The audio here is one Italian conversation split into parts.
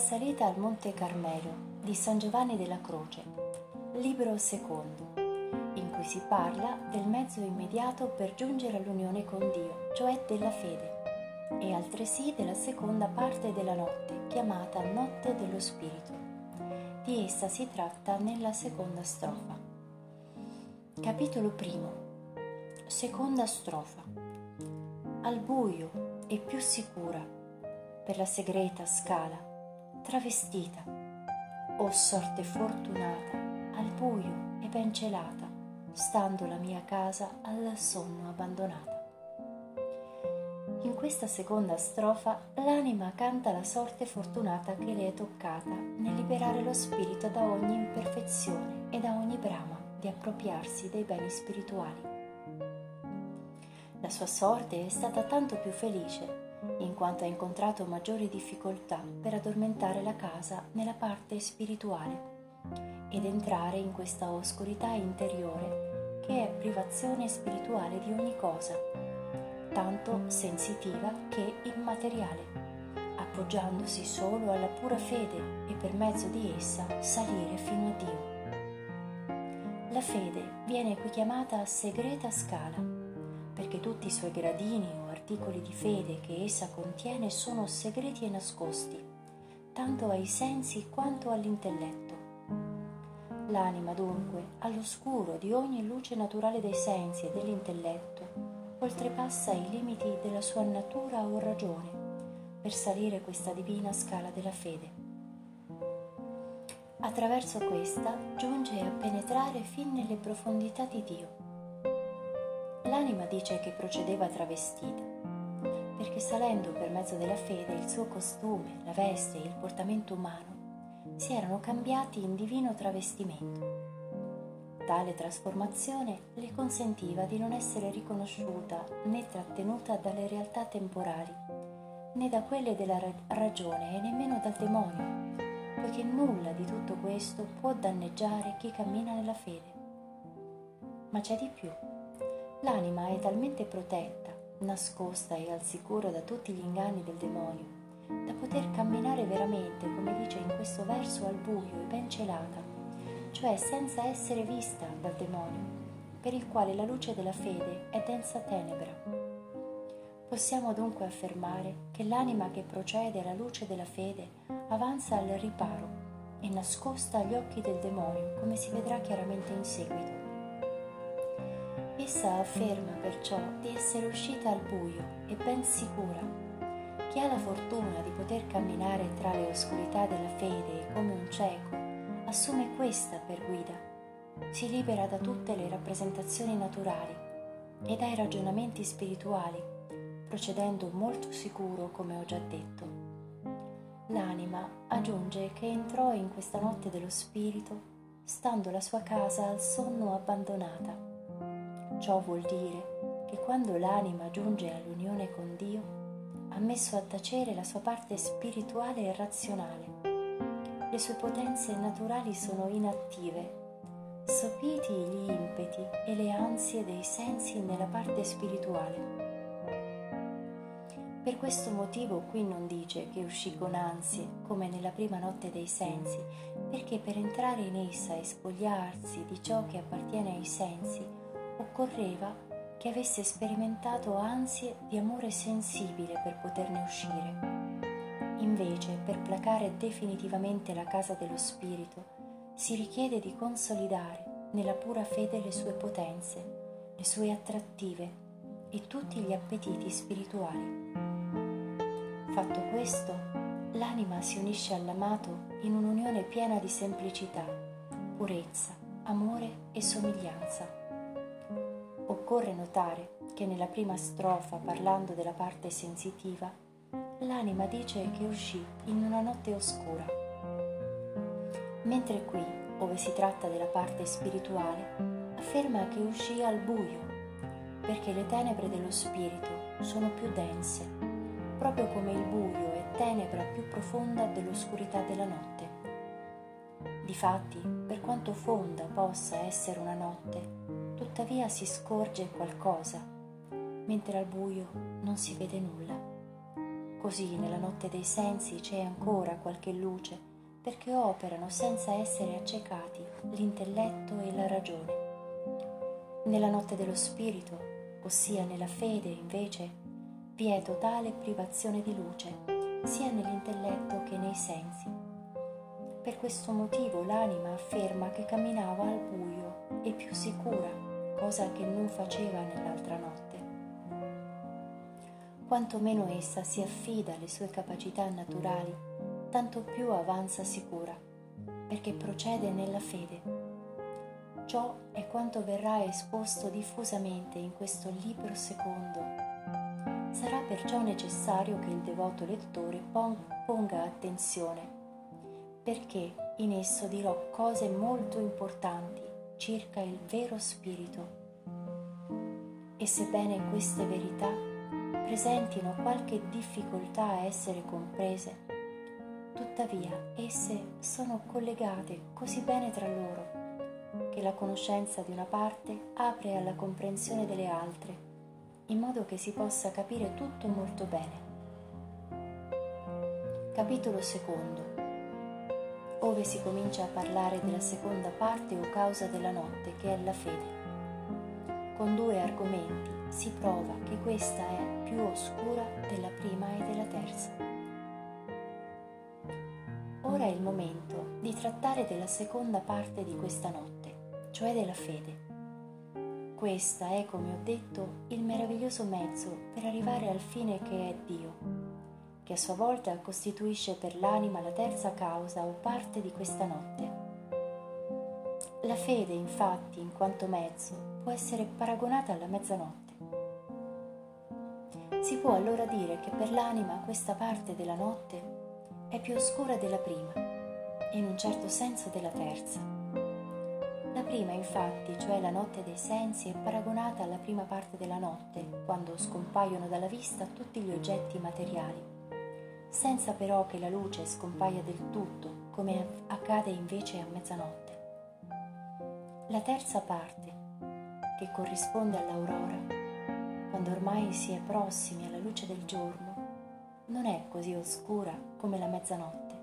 salita al Monte Carmelo di San Giovanni della Croce, libro secondo, in cui si parla del mezzo immediato per giungere all'unione con Dio, cioè della fede, e altresì della seconda parte della notte, chiamata Notte dello Spirito. Di essa si tratta nella seconda strofa. Capitolo primo. Seconda strofa. Al buio e più sicura per la segreta scala, travestita. O sorte fortunata, al buio e ben celata, stando la mia casa al sonno abbandonata. In questa seconda strofa l'anima canta la sorte fortunata che le è toccata nel liberare lo spirito da ogni imperfezione e da ogni brama di appropriarsi dei beni spirituali. La sua sorte è stata tanto più felice in quanto ha incontrato maggiori difficoltà per addormentare la casa nella parte spirituale ed entrare in questa oscurità interiore che è privazione spirituale di ogni cosa, tanto sensitiva che immateriale, appoggiandosi solo alla pura fede e per mezzo di essa salire fino a Dio. La fede viene qui chiamata segreta scala perché tutti i suoi gradini o articoli di fede che essa contiene sono segreti e nascosti, tanto ai sensi quanto all'intelletto. L'anima dunque, all'oscuro di ogni luce naturale dei sensi e dell'intelletto, oltrepassa i limiti della sua natura o ragione per salire questa divina scala della fede. Attraverso questa giunge a penetrare fin nelle profondità di Dio. L'anima dice che procedeva travestita, perché salendo per mezzo della fede il suo costume, la veste e il portamento umano si erano cambiati in divino travestimento. Tale trasformazione le consentiva di non essere riconosciuta né trattenuta dalle realtà temporali, né da quelle della ragione e nemmeno dal demonio, poiché nulla di tutto questo può danneggiare chi cammina nella fede. Ma c'è di più. L'anima è talmente protetta nascosta e al sicuro da tutti gli inganni del demonio, da poter camminare veramente, come dice in questo verso, al buio e ben celata, cioè senza essere vista dal demonio, per il quale la luce della fede è densa tenebra. Possiamo dunque affermare che l'anima che procede alla luce della fede avanza al riparo e nascosta agli occhi del demonio, come si vedrà chiaramente in seguito. Essa afferma perciò di essere uscita al buio e ben sicura. Chi ha la fortuna di poter camminare tra le oscurità della fede come un cieco, assume questa per guida, si libera da tutte le rappresentazioni naturali e dai ragionamenti spirituali, procedendo molto sicuro come ho già detto. L'anima aggiunge che entrò in questa notte dello spirito, stando la sua casa al sonno abbandonata Ciò vuol dire che quando l'anima giunge all'unione con Dio, ha messo a tacere la sua parte spirituale e razionale. Le sue potenze naturali sono inattive, sopiti gli impeti e le ansie dei sensi nella parte spirituale. Per questo motivo qui non dice che uscì con ansie, come nella prima notte dei sensi, perché per entrare in essa e spogliarsi di ciò che appartiene ai sensi, occorreva che avesse sperimentato ansie di amore sensibile per poterne uscire. Invece, per placare definitivamente la casa dello spirito, si richiede di consolidare nella pura fede le sue potenze, le sue attrattive e tutti gli appetiti spirituali. Fatto questo, l'anima si unisce all'amato in un'unione piena di semplicità, purezza, amore e somiglianza Occorre notare che nella prima strofa, parlando della parte sensitiva, l'anima dice che uscì in una notte oscura, mentre qui, ove si tratta della parte spirituale, afferma che uscì al buio, perché le tenebre dello spirito sono più dense, proprio come il buio è tenebra più profonda dell'oscurità della notte. Difatti, per quanto fonda possa essere una notte, tuttavia si scorge qualcosa, mentre al buio non si vede nulla. Così nella notte dei sensi c'è ancora qualche luce perché operano senza essere accecati l'intelletto e la ragione. Nella notte dello spirito, ossia nella fede, invece, vi è totale privazione di luce, sia nell'intelletto che nei sensi. Per questo motivo l'anima afferma che camminava al buio e più sicura, cosa che non faceva nell'altra notte quanto meno essa si affida alle sue capacità naturali, tanto più avanza sicura, perché procede nella fede. Ciò è quanto verrà esposto diffusamente in questo libro secondo. Sarà perciò necessario che il devoto lettore ponga attenzione, perché in esso dirò cose molto importanti circa il vero spirito. E sebbene queste verità presentino qualche difficoltà a essere comprese, tuttavia esse sono collegate così bene tra loro che la conoscenza di una parte apre alla comprensione delle altre, in modo che si possa capire tutto molto bene. Capitolo secondo ove si comincia a parlare della seconda parte o causa della notte, che è la fede. Con due argomenti si prova che questa è più oscura della prima e della terza. Ora è il momento di trattare della seconda parte di questa notte, cioè della fede. Questa è, come ho detto, il meraviglioso mezzo per arrivare al fine che è Dio, che a sua volta costituisce per l'anima la terza causa o parte di questa notte. La fede, infatti, in quanto mezzo, può essere paragonata alla mezzanotte. Si può allora dire che per l'anima questa parte della notte è più oscura della prima e in un certo senso della terza. La prima infatti, cioè la notte dei sensi, è paragonata alla prima parte della notte, quando scompaiono dalla vista tutti gli oggetti materiali, senza però che la luce scompaia del tutto, come accade invece a mezzanotte. La terza parte, che corrisponde all'aurora, quando ormai si è prossimi alla luce del giorno, non è così oscura come la mezzanotte,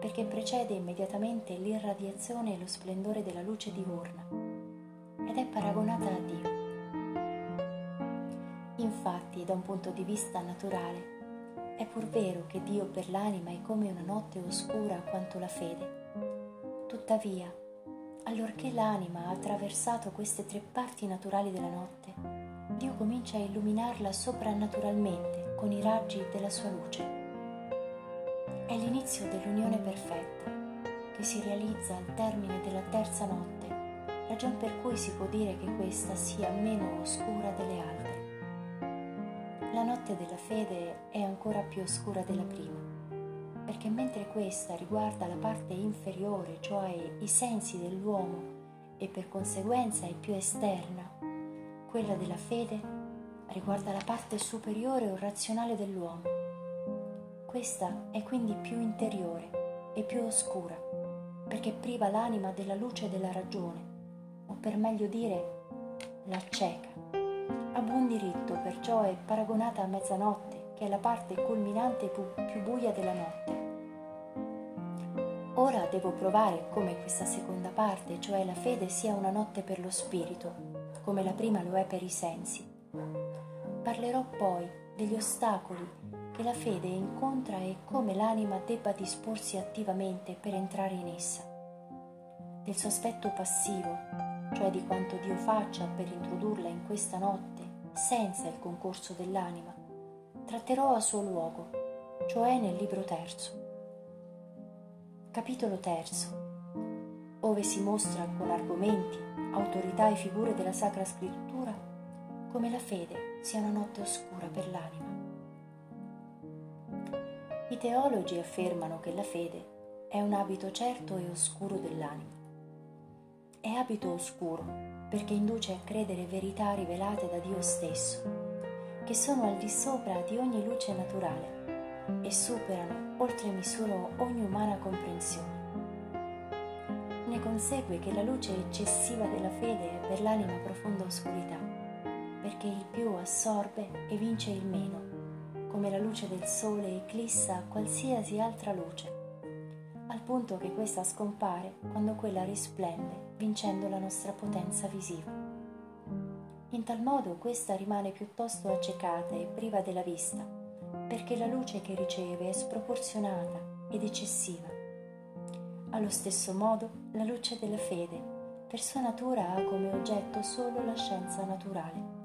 perché precede immediatamente l'irradiazione e lo splendore della luce diurna ed è paragonata a Dio. Infatti, da un punto di vista naturale, è pur vero che Dio per l'anima è come una notte oscura quanto la fede. Tuttavia, allorché l'anima ha attraversato queste tre parti naturali della notte, Dio comincia a illuminarla soprannaturalmente con i raggi della sua luce. È l'inizio dell'unione perfetta che si realizza al termine della terza notte, ragion per cui si può dire che questa sia meno oscura delle altre. Notte della fede è ancora più oscura della prima perché mentre questa riguarda la parte inferiore, cioè i sensi dell'uomo, e per conseguenza è più esterna, quella della fede riguarda la parte superiore o razionale dell'uomo. Questa è quindi più interiore e più oscura, perché priva l'anima della luce della ragione, o per meglio dire, la cieca. A buon diritto perciò è paragonata a mezzanotte, che è la parte culminante più buia della notte Ora devo provare come questa seconda parte, cioè la fede, sia una notte per lo spirito, come la prima lo è per i sensi. Parlerò poi degli ostacoli che la fede incontra e come l'anima debba disporsi attivamente per entrare in essa. Del sospetto passivo, cioè di quanto Dio faccia per introdurla in questa notte senza il concorso dell'anima, tratterò a suo luogo, cioè nel libro terzo. Capitolo terzo, ove si mostra con argomenti, autorità e figure della Sacra Scrittura come la fede sia una notte oscura per l'anima. I teologi affermano che la fede è un abito certo e oscuro dell'anima. È abito oscuro perché induce a credere verità rivelate da Dio stesso, che sono al di sopra di ogni luce naturale e superano oltre misura ogni umana comprensione. Ne consegue che la luce eccessiva della fede è per l'anima profonda oscurità, perché il più assorbe e vince il meno, come la luce del sole eclissa qualsiasi altra luce, al punto che questa scompare quando quella risplende, vincendo la nostra potenza visiva. In tal modo questa rimane piuttosto accecata e priva della vista, perché la luce che riceve è sproporzionata ed eccessiva. Allo stesso modo, la luce della fede, per sua natura ha come oggetto solo la scienza naturale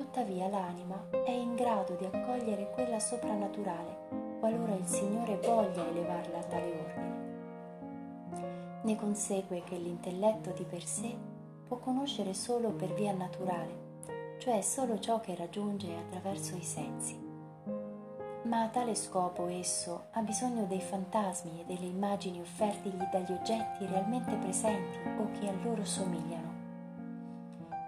Tuttavia l'anima è in grado di accogliere quella soprannaturale qualora il Signore voglia elevarla a tale ordine. Ne consegue che l'intelletto di per sé può conoscere solo per via naturale, cioè solo ciò che raggiunge attraverso i sensi. Ma a tale scopo esso ha bisogno dei fantasmi e delle immagini offertigli dagli oggetti realmente presenti o che a loro somigliano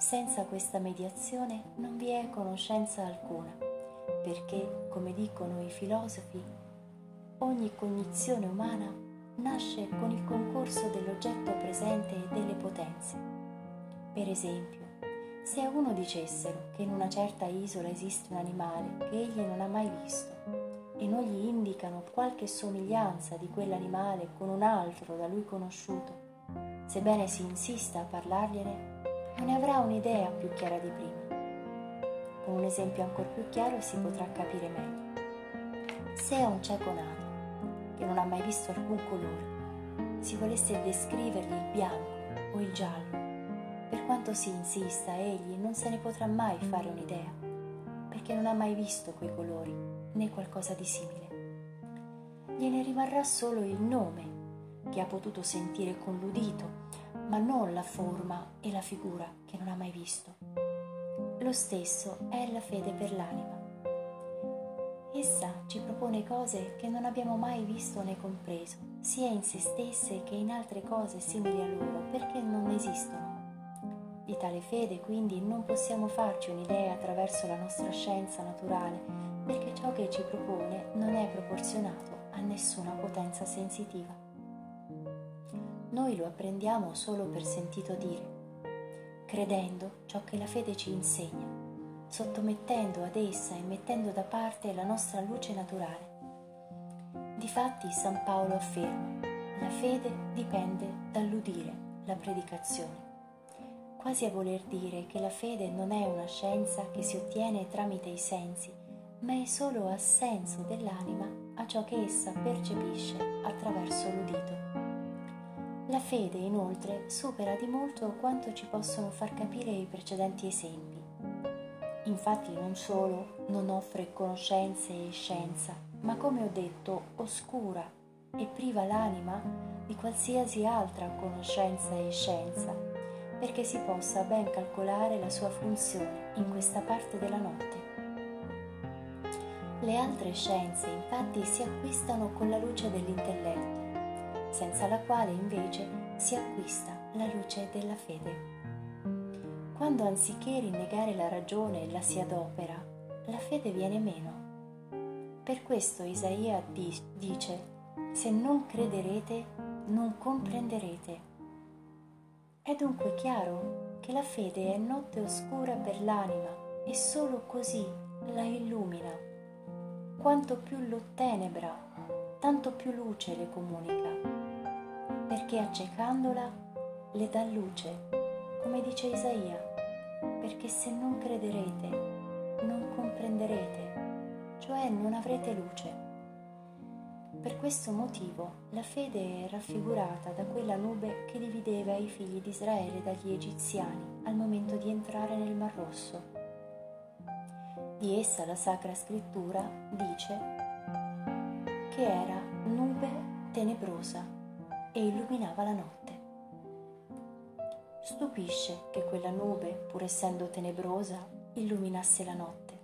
senza questa mediazione non vi è conoscenza alcuna, perché, come dicono i filosofi, ogni cognizione umana nasce con il concorso dell'oggetto presente e delle potenze. Per esempio, se a uno dicessero che in una certa isola esiste un animale che egli non ha mai visto e non gli indicano qualche somiglianza di quell'animale con un altro da lui conosciuto, sebbene si insista a parlargliene, non ne avrà un'idea più chiara di prima. Con un esempio ancora più chiaro si potrà capire meglio. Se a un cieco nato, che non ha mai visto alcun colore, si volesse descrivergli il bianco o il giallo, per quanto si insista, egli non se ne potrà mai fare un'idea, perché non ha mai visto quei colori né qualcosa di simile. Gliene rimarrà solo il nome che ha potuto sentire con l'udito ma non la forma e la figura che non ha mai visto. Lo stesso è la fede per l'anima. Essa ci propone cose che non abbiamo mai visto né compreso, sia in se stesse che in altre cose simili a loro, perché non esistono. Di tale fede quindi non possiamo farci un'idea attraverso la nostra scienza naturale, perché ciò che ci propone non è proporzionato a nessuna potenza sensitiva noi lo apprendiamo solo per sentito dire, credendo ciò che la fede ci insegna, sottomettendo ad essa e mettendo da parte la nostra luce naturale. Difatti San Paolo afferma, la fede dipende dall'udire la predicazione, quasi a voler dire che la fede non è una scienza che si ottiene tramite i sensi, ma è solo assenso dell'anima a ciò che essa percepisce attraverso l'udito. La fede, inoltre, supera di molto quanto ci possono far capire i precedenti esempi. Infatti non solo non offre conoscenze e scienza, ma come ho detto, oscura e priva l'anima di qualsiasi altra conoscenza e scienza, perché si possa ben calcolare la sua funzione in questa parte della notte. Le altre scienze infatti si acquistano con la luce dell'intelletto senza la quale invece si acquista la luce della fede. Quando anziché rinnegare la ragione la si adopera, la fede viene meno. Per questo Isaia dice, se non crederete, non comprenderete. È dunque chiaro che la fede è notte oscura per l'anima e solo così la illumina. Quanto più lo tenebra, tanto più luce le comunica perché accecandola le dà luce, come dice Isaia, perché se non crederete, non comprenderete, cioè non avrete luce. Per questo motivo la fede è raffigurata da quella nube che divideva i figli di Israele dagli egiziani al momento di entrare nel Mar Rosso. Di essa la Sacra Scrittura dice che era nube tenebrosa e illuminava la notte. Stupisce che quella nube, pur essendo tenebrosa, illuminasse la notte.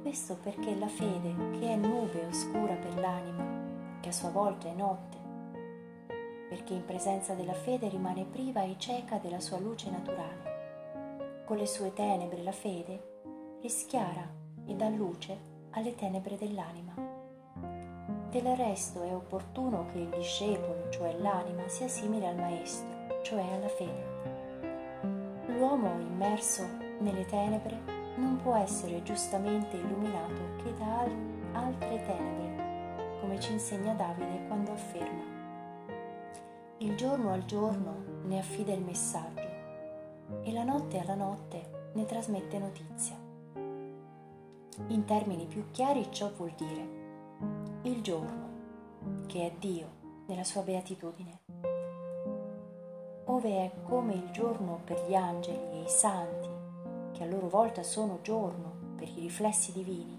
Questo perché la fede, che è nube oscura per l'anima, che a sua volta è notte, perché in presenza della fede rimane priva e cieca della sua luce naturale. Con le sue tenebre la fede rischiara e dà luce alle tenebre dell'anima. Del resto è opportuno che il discepolo, cioè l'anima, sia simile al maestro, cioè alla fede. L'uomo immerso nelle tenebre non può essere giustamente illuminato che da al- altre tenebre, come ci insegna Davide quando afferma il giorno al giorno ne affida il messaggio e la notte alla notte ne trasmette notizia. In termini più chiari ciò vuol dire il giorno, che è Dio nella sua beatitudine, ove è come il giorno per gli angeli e i santi, che a loro volta sono giorno per i riflessi divini,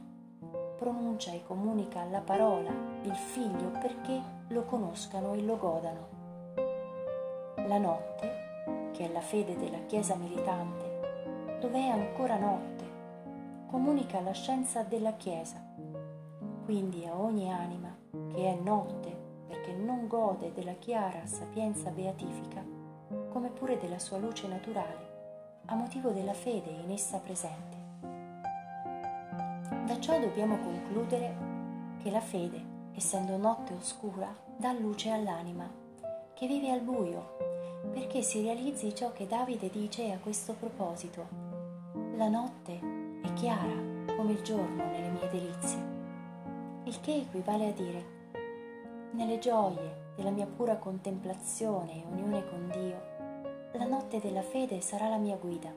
pronuncia e comunica la parola, il figlio, perché lo conoscano e lo godano la notte, che è la fede della Chiesa militante, dove è ancora notte, comunica la scienza della Chiesa. Quindi a ogni anima che è notte perché non gode della chiara sapienza beatifica, come pure della sua luce naturale, a motivo della fede in essa presente. Da ciò dobbiamo concludere che la fede, essendo notte oscura, dà luce all'anima, che vive al buio perché si realizzi ciò che Davide dice a questo proposito. La notte è chiara come il giorno nelle mie delizie, il che equivale a dire, nelle gioie della mia pura contemplazione e unione con Dio, la notte della fede sarà la mia guida.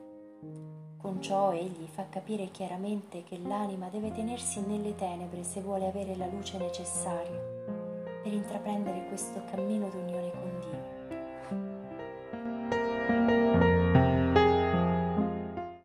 Con ciò egli fa capire chiaramente che l'anima deve tenersi nelle tenebre se vuole avere la luce necessaria per intraprendere questo cammino d'unione